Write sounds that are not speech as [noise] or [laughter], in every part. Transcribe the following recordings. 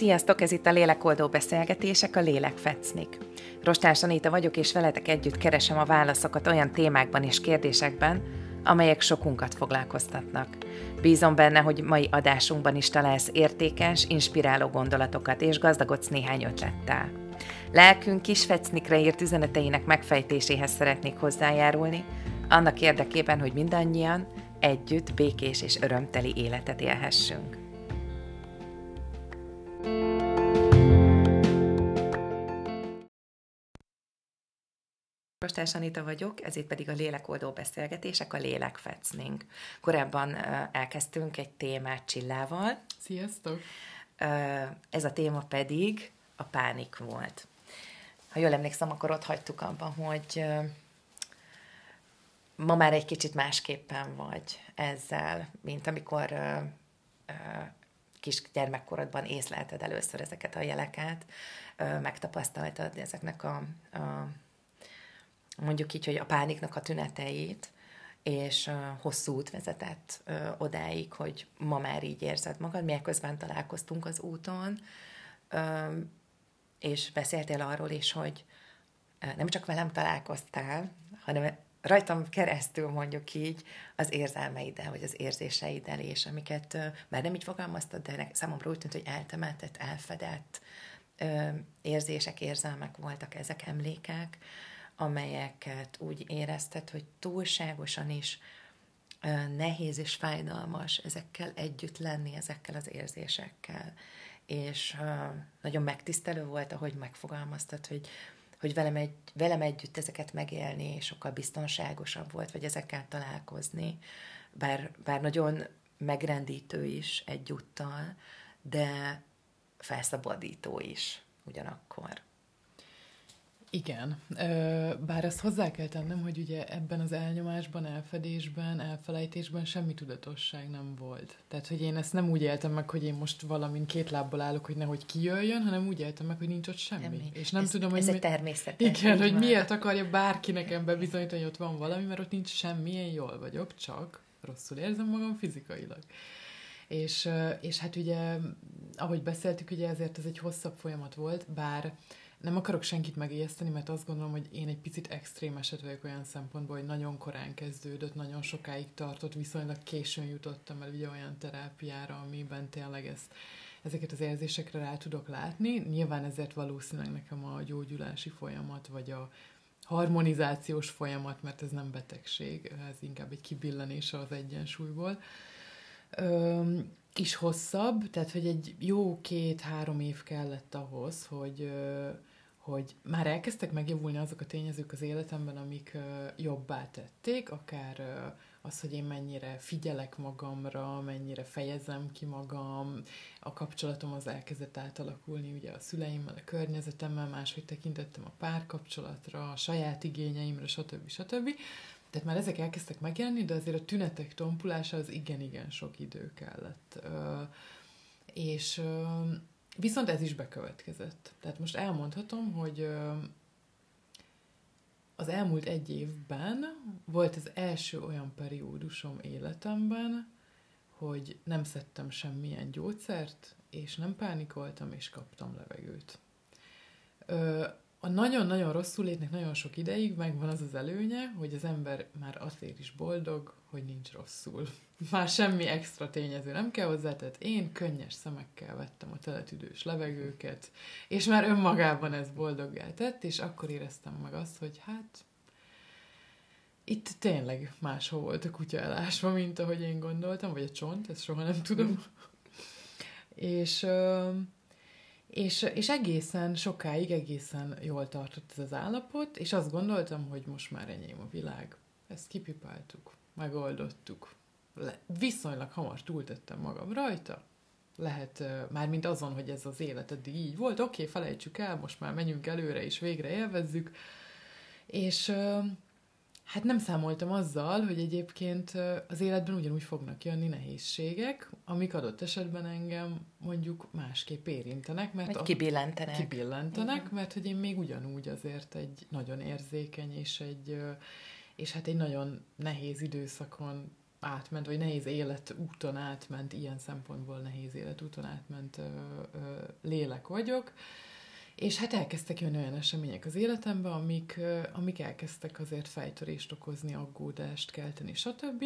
Sziasztok, ez itt a Lélekoldó Beszélgetések, a Lélek Fecnik. Rostás Anita vagyok, és veletek együtt keresem a válaszokat olyan témákban és kérdésekben, amelyek sokunkat foglalkoztatnak. Bízom benne, hogy mai adásunkban is találsz értékes, inspiráló gondolatokat, és gazdagodsz néhány ötlettel. Lelkünk kis fecnikre írt üzeneteinek megfejtéséhez szeretnék hozzájárulni, annak érdekében, hogy mindannyian együtt békés és örömteli életet élhessünk. Rostás Anita vagyok, ez itt pedig a lélekoldó beszélgetések, a lélekfecning. Korábban elkezdtünk egy témát Csillával. Sziasztok! Ez a téma pedig a pánik volt. Ha jól emlékszem, akkor ott hagytuk abban, hogy ma már egy kicsit másképpen vagy ezzel, mint amikor kis gyermekkorodban észlelted először ezeket a jeleket, megtapasztaltad ezeknek a, a mondjuk így, hogy a pániknak a tüneteit, és hosszú út vezetett odáig, hogy ma már így érzed magad, milyen közben találkoztunk az úton, és beszéltél arról is, hogy nem csak velem találkoztál, hanem rajtam keresztül mondjuk így az érzelmeiddel, vagy az érzéseiddel, és amiket már nem így fogalmaztad, de számomra úgy tűnt, hogy eltemetett, elfedett érzések, érzelmek voltak ezek, emlékek, amelyeket úgy érezted, hogy túlságosan is nehéz és fájdalmas ezekkel együtt lenni, ezekkel az érzésekkel. És nagyon megtisztelő volt, ahogy megfogalmaztad, hogy, hogy velem, egy, velem együtt ezeket megélni sokkal biztonságosabb volt, vagy ezekkel találkozni, bár, bár nagyon megrendítő is egyúttal, de felszabadító is ugyanakkor. Igen, bár ezt hozzá kell tennem, hogy ugye ebben az elnyomásban, elfedésben, elfelejtésben semmi tudatosság nem volt. Tehát, hogy én ezt nem úgy éltem meg, hogy én most valamin két lábbal állok, hogy nehogy kijöjjön, hanem úgy éltem meg, hogy nincs ott semmi. semmi. És nem ez, tudom, hogy... Ez mi... egy természetes. Igen, hogy miért akarja bárki nekem bebizonyítani, hogy ott van valami, mert ott nincs semmi, én jól vagyok, csak rosszul érzem magam fizikailag. És, és hát ugye, ahogy beszéltük, ugye ezért ez egy hosszabb folyamat volt, bár nem akarok senkit megijeszteni, mert azt gondolom, hogy én egy picit extrém eset vagyok olyan szempontból, hogy nagyon korán kezdődött, nagyon sokáig tartott, viszonylag későn jutottam el ugye olyan terápiára, amiben tényleg ez, ezeket az érzésekre rá tudok látni. Nyilván ezért valószínűleg nekem a gyógyulási folyamat, vagy a harmonizációs folyamat, mert ez nem betegség, ez inkább egy kibillenése az egyensúlyból. Is hosszabb, tehát hogy egy jó két-három év kellett ahhoz, hogy hogy már elkezdtek megjavulni azok a tényezők az életemben, amik jobbá tették, akár az, hogy én mennyire figyelek magamra, mennyire fejezem ki magam, a kapcsolatom az elkezdett átalakulni ugye a szüleimmel, a környezetemmel, máshogy tekintettem a párkapcsolatra, a saját igényeimre, stb. stb. Tehát már ezek elkezdtek megjelenni, de azért a tünetek tompulása az igen-igen sok idő kellett. És Viszont ez is bekövetkezett. Tehát most elmondhatom, hogy az elmúlt egy évben volt az első olyan periódusom életemben, hogy nem szedtem semmilyen gyógyszert, és nem pánikoltam, és kaptam levegőt. A nagyon-nagyon rosszul létnek nagyon sok ideig megvan az az előnye, hogy az ember már azért is boldog, hogy nincs rosszul. [laughs] Már semmi extra tényező nem kell hozzá, tehát én könnyes szemekkel vettem a teletüdős levegőket, és már önmagában ez boldoggá tett, és akkor éreztem meg azt, hogy hát itt tényleg máshol volt a kutya elásva, mint ahogy én gondoltam, vagy a csont, ezt soha nem tudom. és, és, és egészen sokáig, egészen jól tartott ez az állapot, és azt gondoltam, hogy most már enyém a világ. Ezt kipipáltuk megoldottuk. Le, viszonylag hamar túltettem magam rajta. Lehet, már mint azon, hogy ez az élet eddig így volt, oké, okay, felejtsük el, most már menjünk előre, és végre élvezzük. És hát nem számoltam azzal, hogy egyébként az életben ugyanúgy fognak jönni nehézségek, amik adott esetben engem mondjuk másképp érintenek. Mert Vagy kibillentenek. Kibillentenek, Igen. mert hogy én még ugyanúgy azért egy nagyon érzékeny és egy és hát egy nagyon nehéz időszakon átment, vagy nehéz életúton átment, ilyen szempontból nehéz életúton átment ö, ö, lélek vagyok. És hát elkezdtek jönni olyan események az életembe, amik, amik elkezdtek azért fejtörést okozni, aggódást kelteni, stb.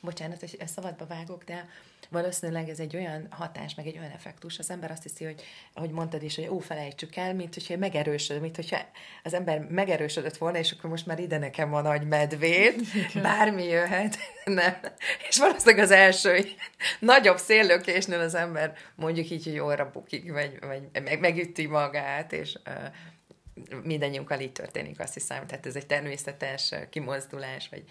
Bocsánat, hogy ezt szabadba vágok, de valószínűleg ez egy olyan hatás, meg egy olyan effektus, az ember azt hiszi, hogy, ahogy mondtad is, hogy ó, felejtsük el, mint hogyha megerősöd, mint hogyha az ember megerősödött volna, és akkor most már ide nekem van nagy medvét, bármi jöhet, [laughs] nem. És valószínűleg az első nagyobb széllökésnél az ember mondjuk így, hogy óra bukik, vagy, vagy meg, megüti magát, és mindannyiunkkal így történik, azt hiszem. Tehát ez egy természetes kimozdulás, vagy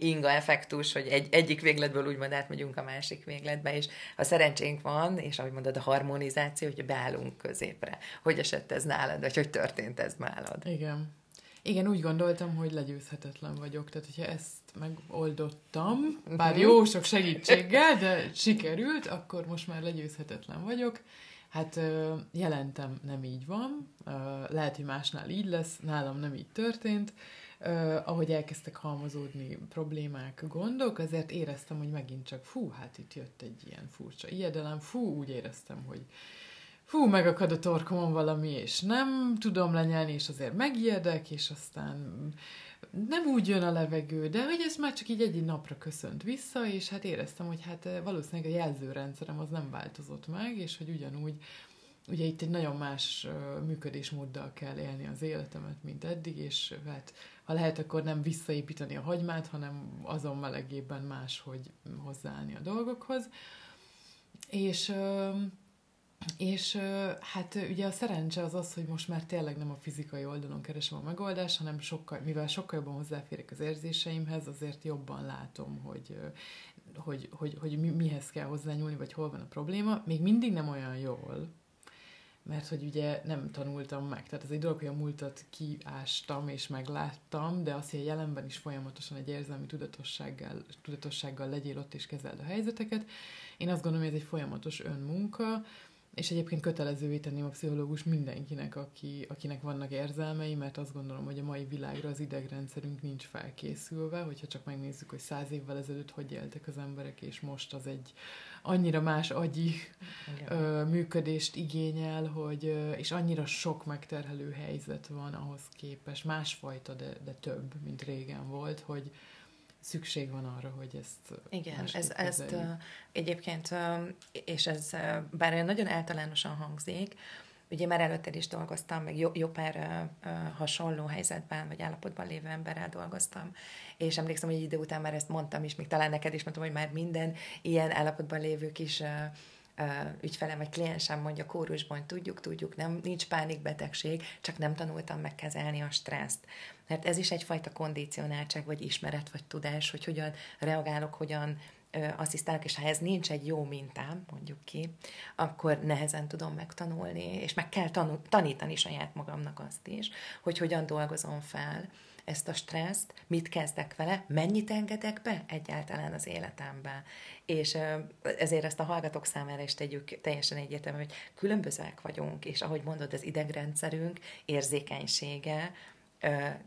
inga effektus, hogy egy, egyik végletből úgymond átmegyünk a másik végletbe, és ha szerencsénk van, és ahogy mondod, a harmonizáció, hogy beállunk középre. Hogy esett ez nálad, vagy hogy történt ez nálad? Igen. Igen, úgy gondoltam, hogy legyőzhetetlen vagyok, tehát hogyha ezt megoldottam, bár jó sok segítséggel, de sikerült, akkor most már legyőzhetetlen vagyok. Hát jelentem nem így van, lehet, hogy másnál így lesz, nálam nem így történt, uh, ahogy elkezdtek halmozódni problémák, gondok, azért éreztem, hogy megint csak fú, hát itt jött egy ilyen furcsa ijedelem, fú, úgy éreztem, hogy fú, megakad a torkomon valami, és nem tudom lenyelni, és azért megijedek, és aztán nem úgy jön a levegő, de hogy ez már csak így egy napra köszönt vissza, és hát éreztem, hogy hát valószínűleg a jelzőrendszerem az nem változott meg, és hogy ugyanúgy ugye itt egy nagyon más működésmóddal kell élni az életemet, mint eddig, és hát ha lehet, akkor nem visszaépíteni a hagymát, hanem azon melegében máshogy hozzáállni a dolgokhoz. És, és hát ugye a szerencse az az, hogy most már tényleg nem a fizikai oldalon keresem a megoldást, hanem sokkal, mivel sokkal jobban hozzáférek az érzéseimhez, azért jobban látom, hogy, hogy, hogy, hogy mihez kell hozzányúlni, vagy hol van a probléma. Még mindig nem olyan jól, mert hogy ugye nem tanultam meg. Tehát ez egy dolog, hogy a múltat kiástam és megláttam, de az, hogy a jelenben is folyamatosan egy érzelmi tudatossággal, tudatossággal legyél ott és kezeld a helyzeteket. Én azt gondolom, hogy ez egy folyamatos önmunka, és egyébként kötelezővé tenném a pszichológus mindenkinek, aki, akinek vannak érzelmei, mert azt gondolom, hogy a mai világra az idegrendszerünk nincs felkészülve, hogyha csak megnézzük, hogy száz évvel ezelőtt hogy éltek az emberek, és most az egy annyira más agyi ö, működést igényel, hogy, ö, és annyira sok megterhelő helyzet van ahhoz képest, másfajta, de, de több, mint régen volt, hogy, szükség van arra, hogy ezt Igen, ez, ezt uh, egyébként, uh, és ez uh, bár nagyon általánosan hangzik, ugye már előtte is dolgoztam, meg jó, jó pár hasonló helyzetben, vagy állapotban lévő emberrel dolgoztam, és emlékszem, hogy egy idő után már ezt mondtam is, még talán neked is mondtam, hogy már minden ilyen állapotban lévő kis ügyfelem vagy kliensem mondja kórusban, tudjuk, tudjuk, nem, nincs pánikbetegség, csak nem tanultam megkezelni a stresszt. Mert ez is egyfajta kondicionáltság, vagy ismeret, vagy tudás, hogy hogyan reagálok, hogyan asszisztálok, és ha ez nincs egy jó mintám, mondjuk ki, akkor nehezen tudom megtanulni, és meg kell tanul, tanítani saját magamnak azt is, hogy hogyan dolgozom fel ezt a stresszt, mit kezdek vele, mennyit engedek be egyáltalán az életembe. És ezért ezt a hallgatók számára is tegyük teljesen egyértelmű, hogy különbözőek vagyunk, és ahogy mondod, az idegrendszerünk érzékenysége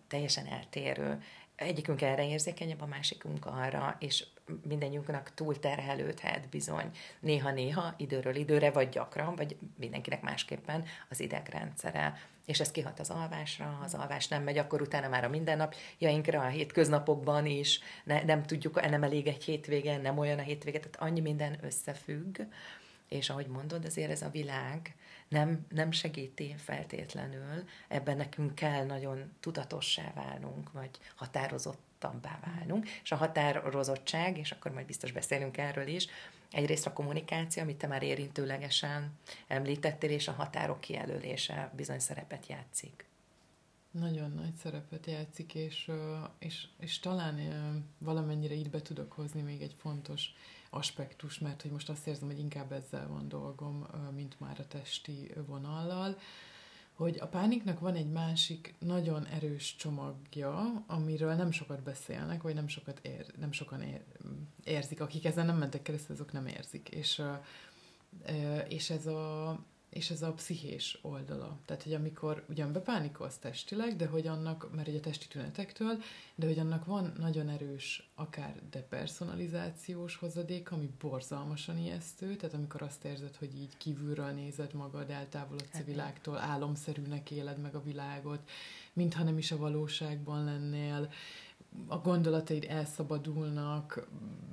teljesen eltérő. Egyikünk erre érzékenyebb, a másikunk arra, és mindenjünknek túlterhelődhet bizony. Néha-néha, időről időre, vagy gyakran, vagy mindenkinek másképpen az idegrendszere. És ez kihat az alvásra, az alvás nem megy, akkor utána már a mindennapjainkra, a hétköznapokban is, ne, nem tudjuk, nem elég egy hétvége, nem olyan a hétvége, tehát annyi minden összefügg, és ahogy mondod, azért ez a világ nem, nem segíti feltétlenül, ebben nekünk kell nagyon tudatossá válnunk, vagy határozottabbá válnunk, és a határozottság, és akkor majd biztos beszélünk erről is, Egyrészt a kommunikáció, amit te már érintőlegesen említettél, és a határok kijelölése bizony szerepet játszik. Nagyon nagy szerepet játszik, és, és, és talán valamennyire így be tudok hozni még egy fontos aspektus, mert hogy most azt érzem, hogy inkább ezzel van dolgom, mint már a testi vonallal, hogy a pániknak van egy másik nagyon erős csomagja, amiről nem sokat beszélnek, vagy nem, sokat ér, nem sokan ér, érzik. Akik ezen nem mentek keresztül, azok nem érzik. És, és ez a és ez a pszichés oldala. Tehát, hogy amikor ugyan bepánikolsz testileg, de hogy annak, mert ugye a testi tünetektől, de hogy annak van nagyon erős, akár depersonalizációs hozadék, ami borzalmasan ijesztő, tehát amikor azt érzed, hogy így kívülről nézed magad, eltávolodsz a hát világtól, álomszerűnek éled meg a világot, mintha nem is a valóságban lennél, a gondolataid elszabadulnak,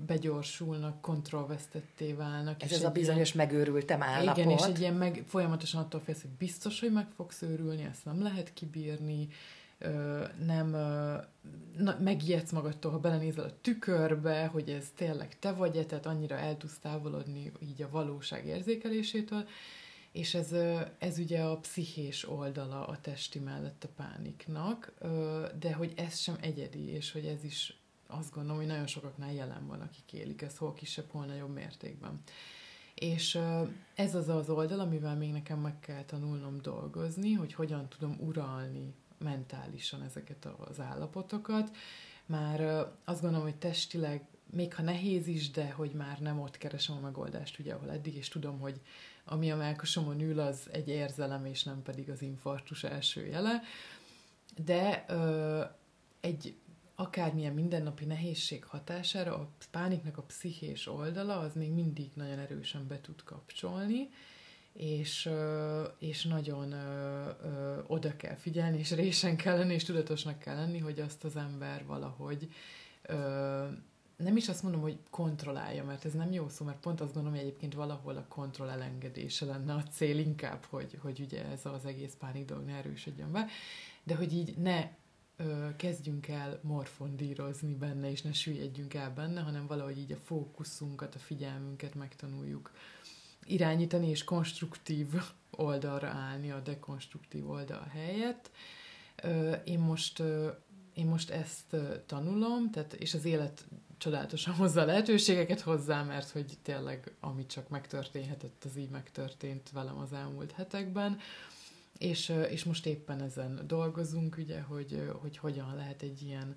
begyorsulnak, kontrollvesztetté válnak. Ez és ez a bizonyos ilyen, megőrültem állapot. Igen, és egy ilyen meg, folyamatosan attól félsz, hogy biztos, hogy meg fogsz őrülni, ezt nem lehet kibírni, nem na, megijedsz magadtól, ha belenézel a tükörbe, hogy ez tényleg te vagy-e, tehát annyira el tudsz távolodni így a valóság érzékelésétől, és ez, ez ugye a pszichés oldala a testi mellett a pániknak, de hogy ez sem egyedi, és hogy ez is azt gondolom, hogy nagyon sokaknál jelen van, akik élik ezt hol kisebb, hol nagyobb mértékben. És ez az az oldal, amivel még nekem meg kell tanulnom dolgozni, hogy hogyan tudom uralni mentálisan ezeket az állapotokat. Már azt gondolom, hogy testileg, még ha nehéz is, de hogy már nem ott keresem a megoldást, ugye, ahol eddig, és tudom, hogy ami a melkosomon ül, az egy érzelem, és nem pedig az infarktus első jele. De ö, egy akármilyen mindennapi nehézség hatására a pániknak a pszichés oldala az még mindig nagyon erősen be tud kapcsolni, és, és nagyon oda kell figyelni, és résen kell lenni, és tudatosnak kell lenni, hogy azt az ember valahogy nem is azt mondom, hogy kontrollálja, mert ez nem jó szó, mert pont azt gondolom, hogy egyébként valahol a kontroll elengedése lenne a cél inkább, hogy, hogy ugye ez az egész pánik dolog ne erősödjön be, de hogy így ne ö, kezdjünk el morfondírozni benne, és ne süllyedjünk el benne, hanem valahogy így a fókuszunkat, a figyelmünket megtanuljuk irányítani, és konstruktív oldalra állni a dekonstruktív oldal helyett. Ö, én most ö, én most ezt tanulom, tehát, és az élet csodálatosan hozza a lehetőségeket hozzá, mert hogy tényleg ami csak megtörténhetett, az így megtörtént velem az elmúlt hetekben. És, és most éppen ezen dolgozunk, ugye, hogy, hogy hogyan lehet egy ilyen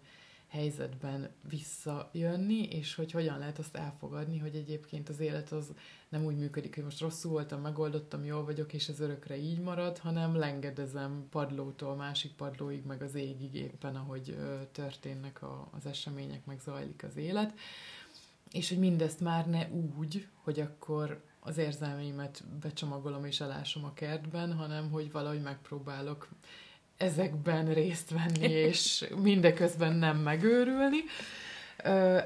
helyzetben visszajönni, és hogy hogyan lehet azt elfogadni, hogy egyébként az élet az nem úgy működik, hogy most rosszul voltam, megoldottam, jól vagyok, és ez örökre így marad, hanem lengedezem padlótól másik padlóig, meg az égig éppen, ahogy történnek a, az események, meg zajlik az élet. És hogy mindezt már ne úgy, hogy akkor az érzelmeimet becsomagolom és elásom a kertben, hanem hogy valahogy megpróbálok ezekben részt venni, [laughs] és mindeközben nem megőrülni.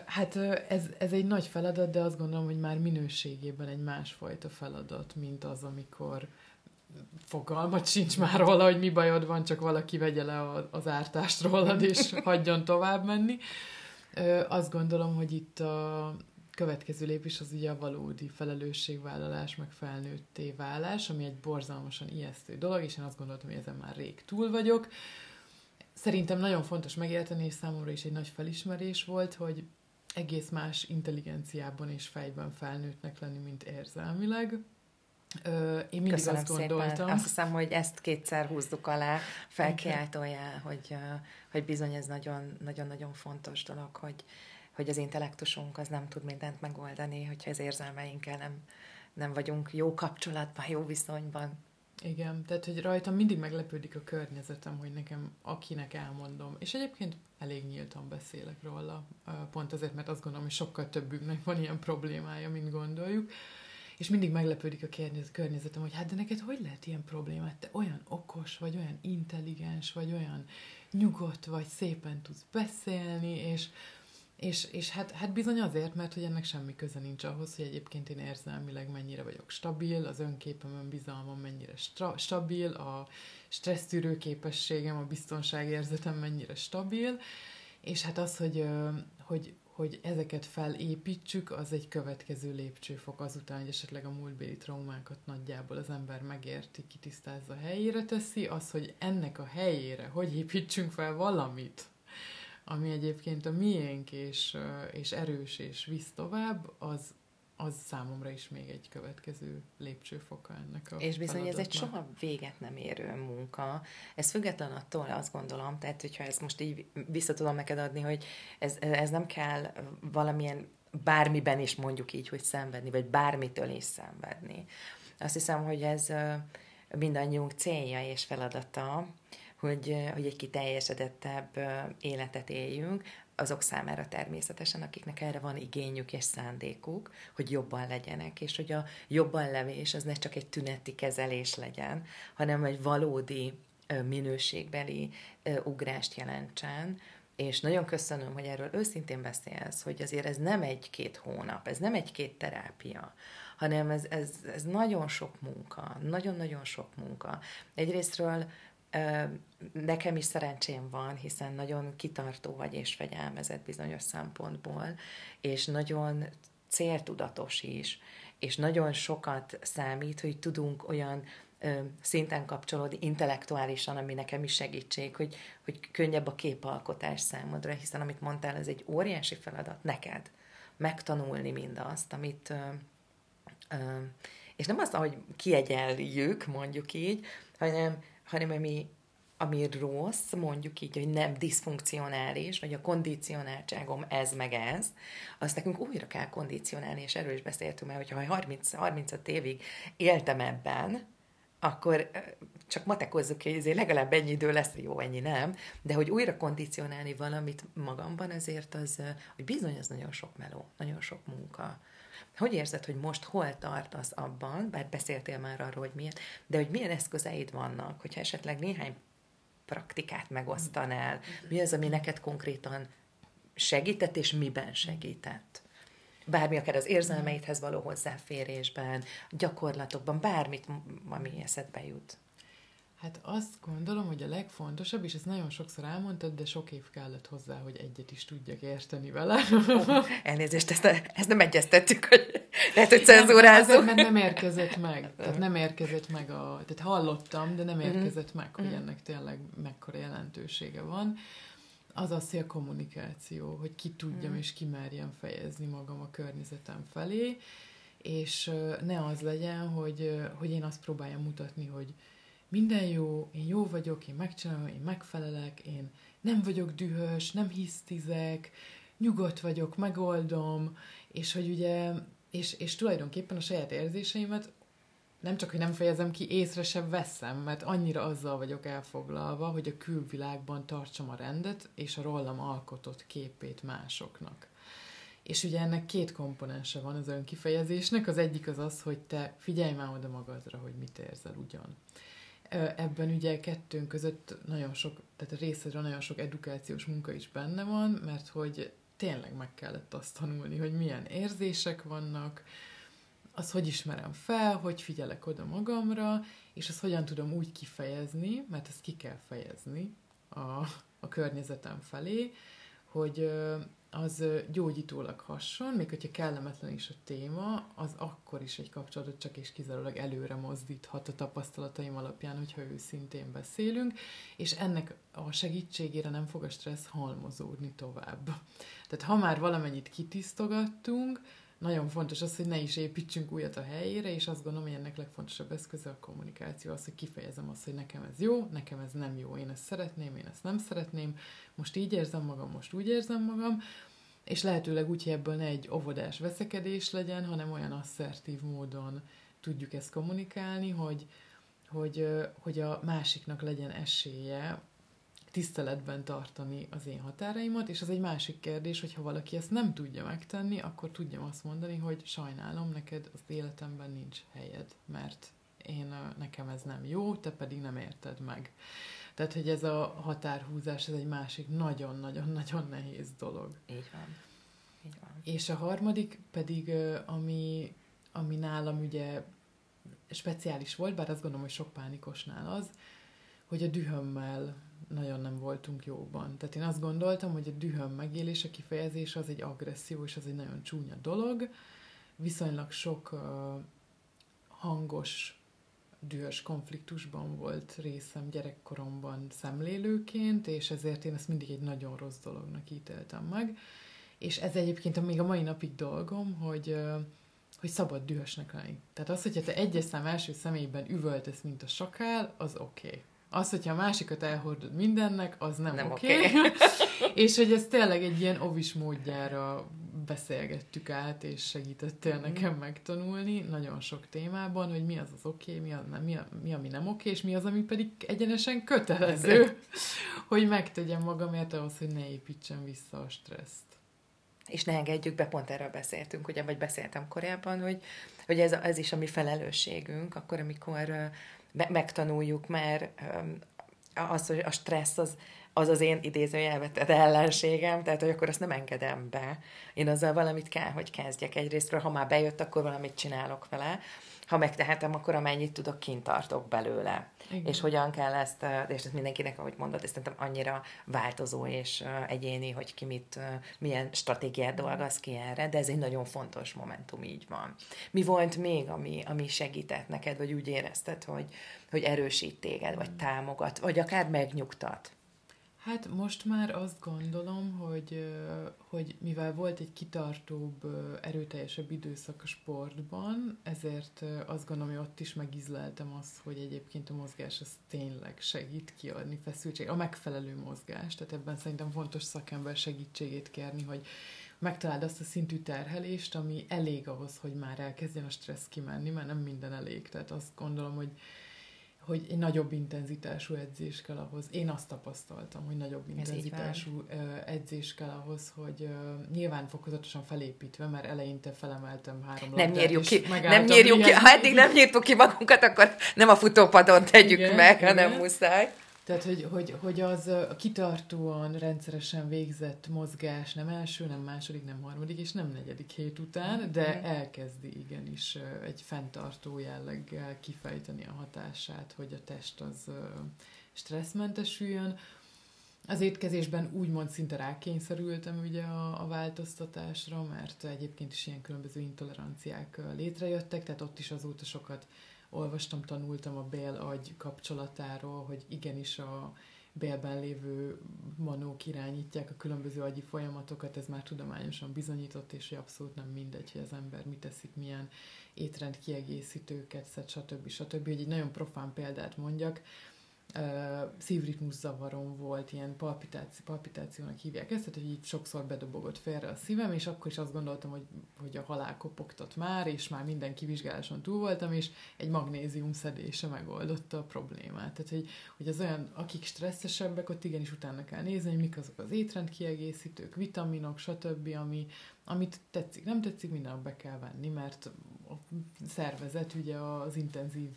Hát ez, ez egy nagy feladat, de azt gondolom, hogy már minőségében egy másfajta feladat, mint az, amikor fogalmat sincs már róla, hogy mi bajod van, csak valaki vegye le az ártást rólad, és [laughs] hagyjon tovább menni. Azt gondolom, hogy itt a, következő lépés az ugye a valódi felelősségvállalás, meg felnőtté válás, ami egy borzalmasan ijesztő dolog, és én azt gondoltam, hogy ezen már rég túl vagyok. Szerintem nagyon fontos megérteni, és számomra is egy nagy felismerés volt, hogy egész más intelligenciában és fejben felnőttnek lenni, mint érzelmileg. Ö, én mindig Köszönöm azt gondoltam. Szépen. Azt hiszem, hogy ezt kétszer húzzuk alá, felkiáltójá, hogy, hogy bizony ez nagyon-nagyon fontos dolog, hogy, hogy az intellektusunk az nem tud mindent megoldani, hogyha az érzelmeinkkel nem, nem vagyunk jó kapcsolatban, jó viszonyban. Igen, tehát hogy rajtam mindig meglepődik a környezetem, hogy nekem akinek elmondom, és egyébként elég nyíltan beszélek róla, pont azért, mert azt gondolom, hogy sokkal többünknek van ilyen problémája, mint gondoljuk, és mindig meglepődik a környezetem, hogy hát de neked hogy lehet ilyen problémát? Te olyan okos, vagy olyan intelligens, vagy olyan nyugodt, vagy szépen tudsz beszélni, és és, és hát, hát bizony azért, mert hogy ennek semmi köze nincs ahhoz, hogy egyébként én érzelmileg mennyire vagyok stabil, az önképem, önbizalmam mennyire stra- stabil, a stressztűrő képességem, a biztonságérzetem mennyire stabil, és hát az, hogy, hogy, hogy ezeket felépítsük, az egy következő lépcsőfok azután, hogy esetleg a múltbéli traumákat nagyjából az ember megérti, kitisztázza, helyére teszi, az, hogy ennek a helyére, hogy építsünk fel valamit, ami egyébként a miénk, és, és erős, és visz tovább, az, az számomra is még egy következő lépcsőfoka ennek a És bizony ez egy soha véget nem érő munka. Ez független attól azt gondolom, tehát hogyha ezt most így vissza tudom neked adni, hogy ez, ez nem kell valamilyen bármiben is mondjuk így, hogy szenvedni, vagy bármitől is szenvedni azt hiszem, hogy ez mindannyiunk célja és feladata, hogy, hogy egy kiteljesedettebb életet éljünk, azok számára természetesen, akiknek erre van igényük és szándékuk, hogy jobban legyenek, és hogy a jobban levés az ne csak egy tüneti kezelés legyen, hanem egy valódi minőségbeli ugrást jelentsen, és nagyon köszönöm, hogy erről őszintén beszélsz, hogy azért ez nem egy-két hónap, ez nem egy-két terápia, hanem ez, ez, ez nagyon sok munka, nagyon-nagyon sok munka. Egyrésztről nekem is szerencsém van, hiszen nagyon kitartó vagy és fegyelmezett bizonyos szempontból, és nagyon céltudatos is, és nagyon sokat számít, hogy tudunk olyan szinten kapcsolódni intellektuálisan, ami nekem is segítség, hogy, hogy könnyebb a képalkotás számodra, hiszen amit mondtál, ez egy óriási feladat neked, megtanulni mindazt, amit és nem azt, hogy kiegyenljük, mondjuk így, hanem, hanem ami, ami rossz, mondjuk így, hogy nem diszfunkcionális, vagy a kondicionáltságom ez meg ez, azt nekünk újra kell kondicionálni, és erről is beszéltünk már, hogyha 30, 35 évig éltem ebben, akkor csak matekozzuk hogy ezért legalább ennyi idő lesz, jó, ennyi nem, de hogy újra kondicionálni valamit magamban, azért az, hogy bizony az nagyon sok meló, nagyon sok munka. Hogy érzed, hogy most hol tartasz abban, bár beszéltél már arról, hogy milyen, de hogy milyen eszközeid vannak, hogyha esetleg néhány praktikát megosztanál, mi az, ami neked konkrétan segített, és miben segített? bármi, akár az érzelmeidhez való hozzáférésben, gyakorlatokban, bármit, ami eszedbe jut. Hát azt gondolom, hogy a legfontosabb, és ezt nagyon sokszor elmondtad, de sok év kellett hozzá, hogy egyet is tudjak érteni vele. Oh, elnézést, ezt, ezt nem egyeztettük, hogy lehet, hogy cenzúrázunk. Nem, mert nem érkezett meg. Tehát nem érkezett meg a... Tehát hallottam, de nem mhm. érkezett meg, hogy mhm. ennek tényleg mekkora jelentősége van az az, a kommunikáció, hogy ki tudjam mm. és ki merjem fejezni magam a környezetem felé, és ne az legyen, hogy, hogy én azt próbáljam mutatni, hogy minden jó, én jó vagyok, én megcsinálom, én megfelelek, én nem vagyok dühös, nem hisztizek, nyugodt vagyok, megoldom, és hogy ugye, és, és tulajdonképpen a saját érzéseimet nem csak, hogy nem fejezem ki, észre sem veszem, mert annyira azzal vagyok elfoglalva, hogy a külvilágban tartsam a rendet, és a rólam alkotott képét másoknak. És ugye ennek két komponense van az önkifejezésnek. Az egyik az az, hogy te figyelj már oda magadra, hogy mit érzel ugyan. Ebben ugye kettőnk között nagyon sok, tehát a részedre nagyon sok edukációs munka is benne van, mert hogy tényleg meg kellett azt tanulni, hogy milyen érzések vannak, az hogy ismerem fel, hogy figyelek oda magamra, és azt hogyan tudom úgy kifejezni, mert ezt ki kell fejezni a, a környezetem felé, hogy az gyógyítólag hasson, még hogyha kellemetlen is a téma, az akkor is egy kapcsolatot csak és kizárólag előre mozdíthat a tapasztalataim alapján, hogyha őszintén beszélünk, és ennek a segítségére nem fog a stressz halmozódni tovább. Tehát ha már valamennyit kitisztogattunk, nagyon fontos az, hogy ne is építsünk újat a helyére, és azt gondolom, hogy ennek legfontosabb eszköze a kommunikáció, az, hogy kifejezem azt, hogy nekem ez jó, nekem ez nem jó, én ezt szeretném, én ezt nem szeretném, most így érzem magam, most úgy érzem magam, és lehetőleg úgy, hogy ebből ne egy óvodás veszekedés legyen, hanem olyan asszertív módon tudjuk ezt kommunikálni, hogy, hogy, hogy a másiknak legyen esélye tiszteletben tartani az én határaimat, és az egy másik kérdés, hogy ha valaki ezt nem tudja megtenni, akkor tudjam azt mondani, hogy sajnálom, neked az életemben nincs helyed, mert én, nekem ez nem jó, te pedig nem érted meg. Tehát, hogy ez a határhúzás, ez egy másik nagyon-nagyon-nagyon [laughs] nehéz dolog. Így van. Így van. És a harmadik pedig, ami, ami nálam ugye speciális volt, bár azt gondolom, hogy sok pánikosnál az, hogy a dühömmel nagyon nem voltunk jóban. Tehát én azt gondoltam, hogy a dühöm megélése, kifejezése az egy agresszió, és az egy nagyon csúnya dolog. Viszonylag sok uh, hangos, dühös konfliktusban volt részem gyerekkoromban szemlélőként, és ezért én ezt mindig egy nagyon rossz dolognak ítéltem meg. És ez egyébként még a mai napig dolgom, hogy hogy szabad dühösnek lenni. Tehát az, hogyha te egyes szám első személyben üvöltesz, mint a sakál, az oké. Okay. Az, hogyha a másikat elhordod mindennek, az nem, nem oké. Okay. [laughs] Okay. és hogy ez tényleg egy ilyen ovis módjára beszélgettük át, és segítettél mm. nekem megtanulni nagyon sok témában, hogy mi az az oké, okay, mi, az nem, mi, a, mi ami nem oké, okay, és mi az, ami pedig egyenesen kötelező, [laughs] hogy megtegyem magamért ahhoz, hogy ne építsem vissza a stresszt. És ne engedjük be, pont erről beszéltünk, ugye, vagy beszéltem korábban, hogy, hogy ez, ez is a mi felelősségünk, akkor, amikor megtanuljuk, mert az, hogy a stressz az, az az én idézőjelvetett ellenségem, tehát hogy akkor azt nem engedem be. Én azzal valamit kell, hogy kezdjek egyrésztről, ha már bejött, akkor valamit csinálok vele ha megtehetem, akkor amennyit tudok, kint tartok belőle. Igen. És hogyan kell ezt, és ez mindenkinek, ahogy mondod, ezt szerintem annyira változó és egyéni, hogy ki mit, milyen stratégiát dolgoz ki erre, de ez egy nagyon fontos momentum, így van. Mi volt még, ami, ami segített neked, vagy úgy érezted, hogy, hogy erősít téged, vagy támogat, vagy akár megnyugtat? Hát most már azt gondolom, hogy, hogy mivel volt egy kitartóbb, erőteljesebb időszak a sportban, ezért azt gondolom, hogy ott is megizleltem azt, hogy egyébként a mozgás az tényleg segít kiadni feszültség, a megfelelő mozgás, tehát ebben szerintem fontos szakember segítségét kérni, hogy megtaláld azt a szintű terhelést, ami elég ahhoz, hogy már elkezdjen a stressz kimenni, mert nem minden elég. Tehát azt gondolom, hogy hogy egy nagyobb intenzitású edzés kell ahhoz. Én azt tapasztaltam, hogy nagyobb intenzitású edzés kell ahhoz, hogy nyilván fokozatosan felépítve, mert eleinte felemeltem három Nem nyírjuk ki, nem nyírjuk ki, ha eddig nem nyírtuk ki magunkat, akkor nem a futópadon tegyük igen, meg, igen. hanem muszáj. Tehát, hogy, hogy, hogy az a kitartóan, rendszeresen végzett mozgás nem első, nem második, nem harmadik, és nem negyedik hét után, de elkezdi igenis egy fenntartó jelleggel kifejteni a hatását, hogy a test az stresszmentesüljön. Az étkezésben úgymond szinte rákényszerültem ugye a, a változtatásra, mert egyébként is ilyen különböző intoleranciák létrejöttek, tehát ott is azóta sokat olvastam, tanultam a bél-agy kapcsolatáról, hogy igenis a bélben lévő manók irányítják a különböző agyi folyamatokat, ez már tudományosan bizonyított, és hogy abszolút nem mindegy, hogy az ember mit teszik, milyen étrend kiegészítőket szed, stb. stb. Hogy egy nagyon profán példát mondjak, szívritmus zavarom volt, ilyen palpitáció, palpitációnak hívják ezt, tehát hogy így sokszor bedobogott félre a szívem, és akkor is azt gondoltam, hogy, hogy a halál kopogtat már, és már minden kivizsgáláson túl voltam, és egy magnézium szedése megoldotta a problémát. Tehát, hogy, hogy az olyan, akik stresszesebbek, ott igenis utána kell nézni, hogy mik azok az étrendkiegészítők, vitaminok, stb., ami, amit tetszik, nem tetszik, minden be kell venni, mert a szervezet ugye az intenzív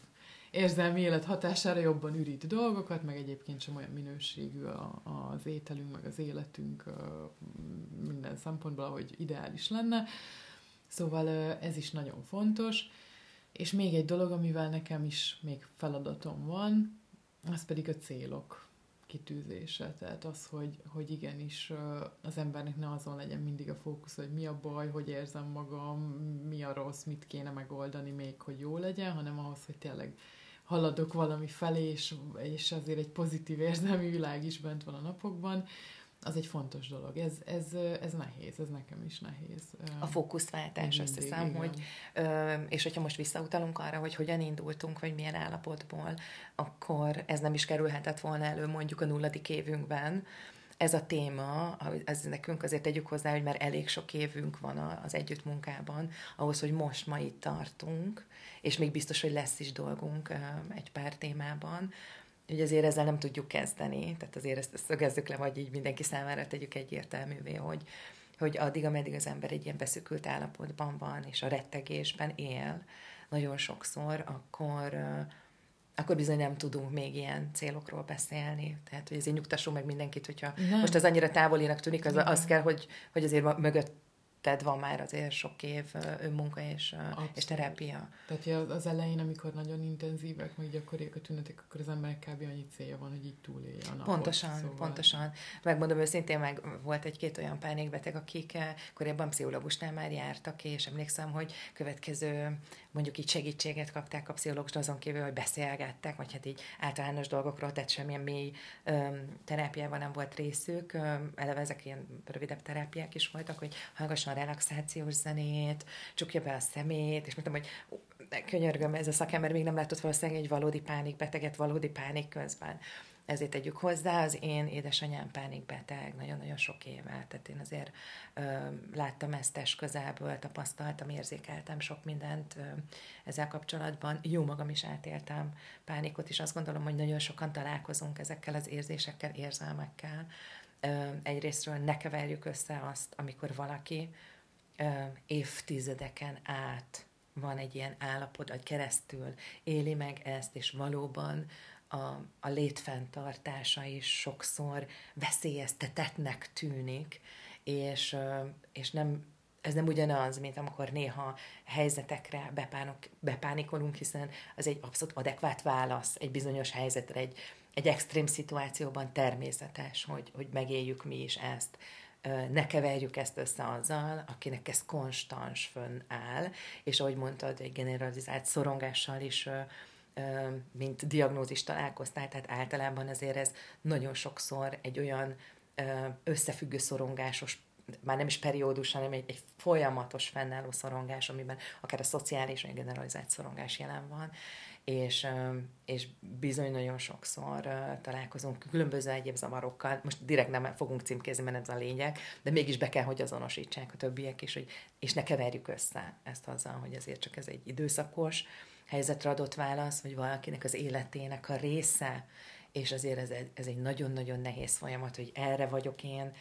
érzelmi élet hatására jobban ürít dolgokat, meg egyébként sem olyan minőségű a, az ételünk, meg az életünk minden szempontból, ahogy ideális lenne. Szóval ez is nagyon fontos. És még egy dolog, amivel nekem is még feladatom van, az pedig a célok kitűzése. Tehát az, hogy, hogy igenis az embernek ne azon legyen mindig a fókusz, hogy mi a baj, hogy érzem magam, mi a rossz, mit kéne megoldani még, hogy jó legyen, hanem ahhoz, hogy tényleg haladok valami felé, és, és azért egy pozitív érzelmi világ is bent van a napokban, az egy fontos dolog. Ez, ez, ez nehéz, ez nekem is nehéz. A fókuszváltás, azt hiszem, igen. hogy, és hogyha most visszautalunk arra, hogy hogyan indultunk, vagy milyen állapotból, akkor ez nem is kerülhetett volna elő mondjuk a nulladik évünkben, ez a téma, ez nekünk azért tegyük hozzá, hogy már elég sok évünk van az együttmunkában, ahhoz, hogy most ma itt tartunk, és még biztos, hogy lesz is dolgunk egy pár témában, hogy azért ezzel nem tudjuk kezdeni, tehát azért ezt, ezt szögezzük le, vagy így mindenki számára tegyük egyértelművé, hogy, hogy addig, ameddig az ember egy ilyen beszükült állapotban van, és a rettegésben él nagyon sokszor, akkor, akkor bizony nem tudunk még ilyen célokról beszélni. Tehát, hogy ezért nyugtassunk meg mindenkit, hogyha nem. most az annyira távolinak tűnik, az, az kell, hogy, hogy azért mögött tehát van már azért sok év önmunka és, és terápia. Tehát az elején, amikor nagyon intenzívek, meg gyakoriak a tünetek, akkor az emberek kb. annyi célja van, hogy így túlélje a napot. Pontosan, szóval... pontosan. Megmondom őszintén, meg volt egy-két olyan pánikbeteg, akik korábban pszichológusnál már jártak, és emlékszem, hogy következő mondjuk így segítséget kapták a pszichológus, azon kívül, hogy beszélgettek, vagy hát így általános dolgokról, tehát semmilyen mély öm, terápiában nem volt részük. Öm, eleve ezek ilyen rövidebb terápiák is voltak, hogy hallgasson relaxációs zenét, csukja be a szemét, és mondtam, hogy könyörgöm, ez a szakember még nem látott valószínűleg egy valódi pánikbeteget, valódi pánik közben ezért tegyük hozzá, az én édesanyám pánikbeteg, nagyon-nagyon sok éve, tehát én azért ö, láttam ezt közelből, tapasztaltam, érzékeltem sok mindent ö, ezzel kapcsolatban. Jó magam is átéltem pánikot, és azt gondolom, hogy nagyon sokan találkozunk ezekkel az érzésekkel, érzelmekkel. Ö, egyrésztről ne keverjük össze azt, amikor valaki ö, évtizedeken át van egy ilyen állapot, vagy keresztül éli meg ezt, és valóban a, a létfenntartása is sokszor veszélyeztetetnek tűnik, és, és nem, ez nem ugyanaz, mint amikor néha helyzetekre bepánok, bepánikolunk, hiszen az egy abszolút adekvát válasz egy bizonyos helyzetre, egy, egy extrém szituációban természetes, hogy, hogy megéljük mi is ezt. Ne keverjük ezt össze azzal, akinek ez konstans fönn áll, és ahogy mondtad, egy generalizált szorongással is mint diagnózis találkoztál, tehát általában azért ez nagyon sokszor egy olyan összefüggő szorongásos már nem is periódus, hanem egy, egy folyamatos fennálló szorongás, amiben akár a szociális vagy a generalizált szorongás jelen van, és, és bizony nagyon sokszor találkozunk különböző egyéb zavarokkal. Most direkt nem fogunk címkézni, mert ez a lényeg, de mégis be kell, hogy azonosítsák a többiek is, hogy, és ne keverjük össze ezt azzal, hogy azért csak ez egy időszakos helyzetre adott válasz, vagy valakinek az életének a része, és azért ez, ez egy nagyon-nagyon nehéz folyamat, hogy erre vagyok én,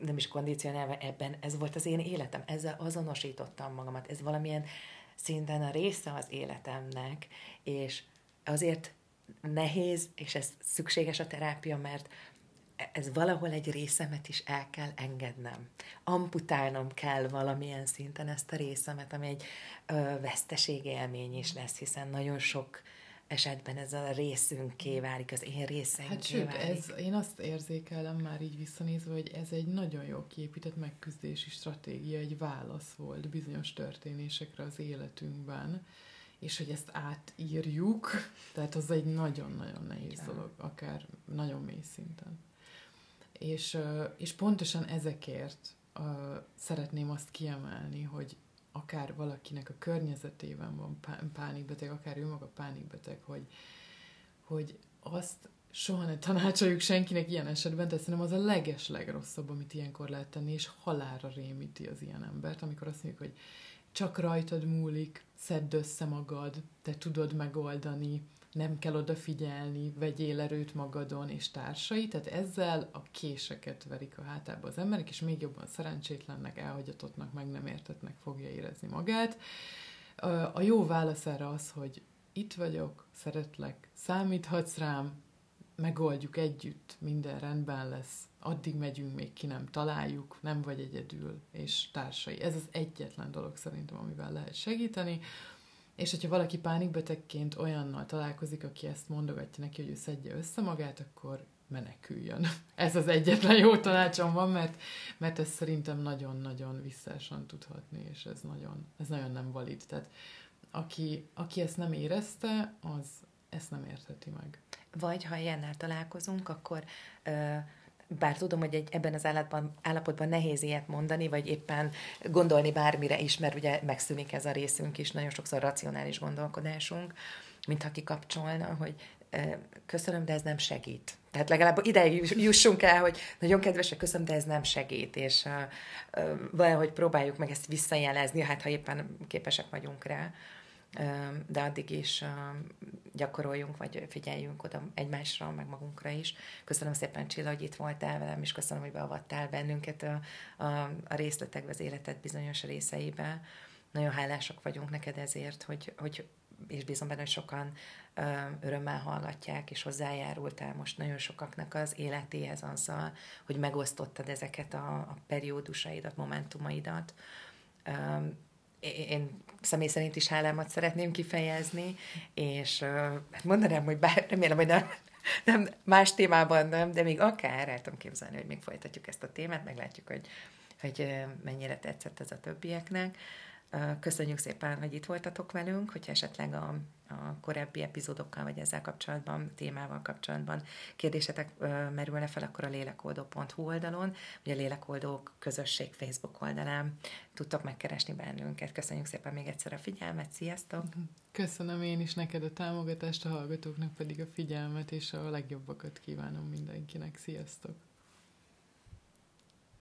nem is kondicionálva ebben, ez volt az én életem, ezzel azonosítottam magamat, ez valamilyen szinten a része az életemnek, és azért nehéz, és ez szükséges a terápia, mert ez valahol egy részemet is el kell engednem. Amputálnom kell valamilyen szinten ezt a részemet, ami egy ö, veszteségélmény is lesz, hiszen nagyon sok esetben ez a részünké válik, az én részeinké Hát sőt, válik. ez, én azt érzékelem már így visszanézve, hogy ez egy nagyon jó kiépített megküzdési stratégia, egy válasz volt bizonyos történésekre az életünkben, és hogy ezt átírjuk, tehát az egy nagyon-nagyon nehéz Igen. dolog, akár nagyon mély szinten. És, és pontosan ezekért szeretném azt kiemelni, hogy akár valakinek a környezetében van pánikbeteg, akár ő maga pánikbeteg, hogy, hogy azt soha ne tanácsoljuk senkinek ilyen esetben, de szerintem az a leges legrosszabb, amit ilyenkor lehet tenni, és halára rémíti az ilyen embert, amikor azt mondjuk, hogy csak rajtad múlik, szedd össze magad, te tudod megoldani, nem kell odafigyelni, vegyél erőt magadon és társai, tehát ezzel a késeket verik a hátába az emberek, és még jobban szerencsétlennek, elhagyatottnak, meg nem értetnek fogja érezni magát. A jó válasz erre az, hogy itt vagyok, szeretlek, számíthatsz rám, megoldjuk együtt, minden rendben lesz, addig megyünk, még ki nem találjuk, nem vagy egyedül, és társai. Ez az egyetlen dolog szerintem, amivel lehet segíteni. És hogyha valaki pánikbetegként olyannal találkozik, aki ezt mondogatja neki, hogy ő szedje össze magát, akkor meneküljön. [laughs] Ez az egyetlen jó tanácsom van, mert, mert ez szerintem nagyon-nagyon visszásan tudhatni, és ez nagyon, ez nagyon nem valid. Tehát aki, aki ezt nem érezte, az ezt nem értheti meg. Vagy ha ilyennel találkozunk, akkor ö, bár tudom, hogy egy, ebben az állapotban, állapotban nehéz ilyet mondani, vagy éppen gondolni bármire is, mert ugye megszűnik ez a részünk is, nagyon sokszor racionális gondolkodásunk, mintha kikapcsolna, hogy köszönöm, de ez nem segít. Tehát legalább ide jussunk el, hogy nagyon kedvesek, köszönöm, de ez nem segít, és uh, valahogy próbáljuk meg ezt visszajelezni, hát ha éppen képesek vagyunk rá de addig is gyakoroljunk, vagy figyeljünk oda egymásra, meg magunkra is. Köszönöm szépen, Csilla, hogy itt voltál velem, és köszönöm, hogy beavattál bennünket a, a, a részletekbe, az életed bizonyos részeibe. Nagyon hálásak vagyunk neked ezért, hogy, hogy és bízom benne, hogy sokan örömmel hallgatják, és hozzájárultál most nagyon sokaknak az életéhez azzal, hogy megosztottad ezeket a, a periódusaidat, momentumaidat. Ö, én személy szerint is hálámat szeretném kifejezni, és hát mondanám, hogy bár remélem, hogy nem, nem más témában nem, de még akár el tudom képzelni, hogy még folytatjuk ezt a témát, meglátjuk, hogy, hogy mennyire tetszett ez a többieknek. Köszönjük szépen, hogy itt voltatok velünk, hogyha esetleg a a korábbi epizódokkal, vagy ezzel kapcsolatban, témával kapcsolatban kérdésetek merülne fel, akkor a lélekoldó.hu oldalon, vagy a Lélekoldók közösség Facebook oldalán tudtok megkeresni bennünket. Köszönjük szépen még egyszer a figyelmet, sziasztok! Köszönöm én is neked a támogatást, a hallgatóknak pedig a figyelmet, és a legjobbakat kívánom mindenkinek. Sziasztok!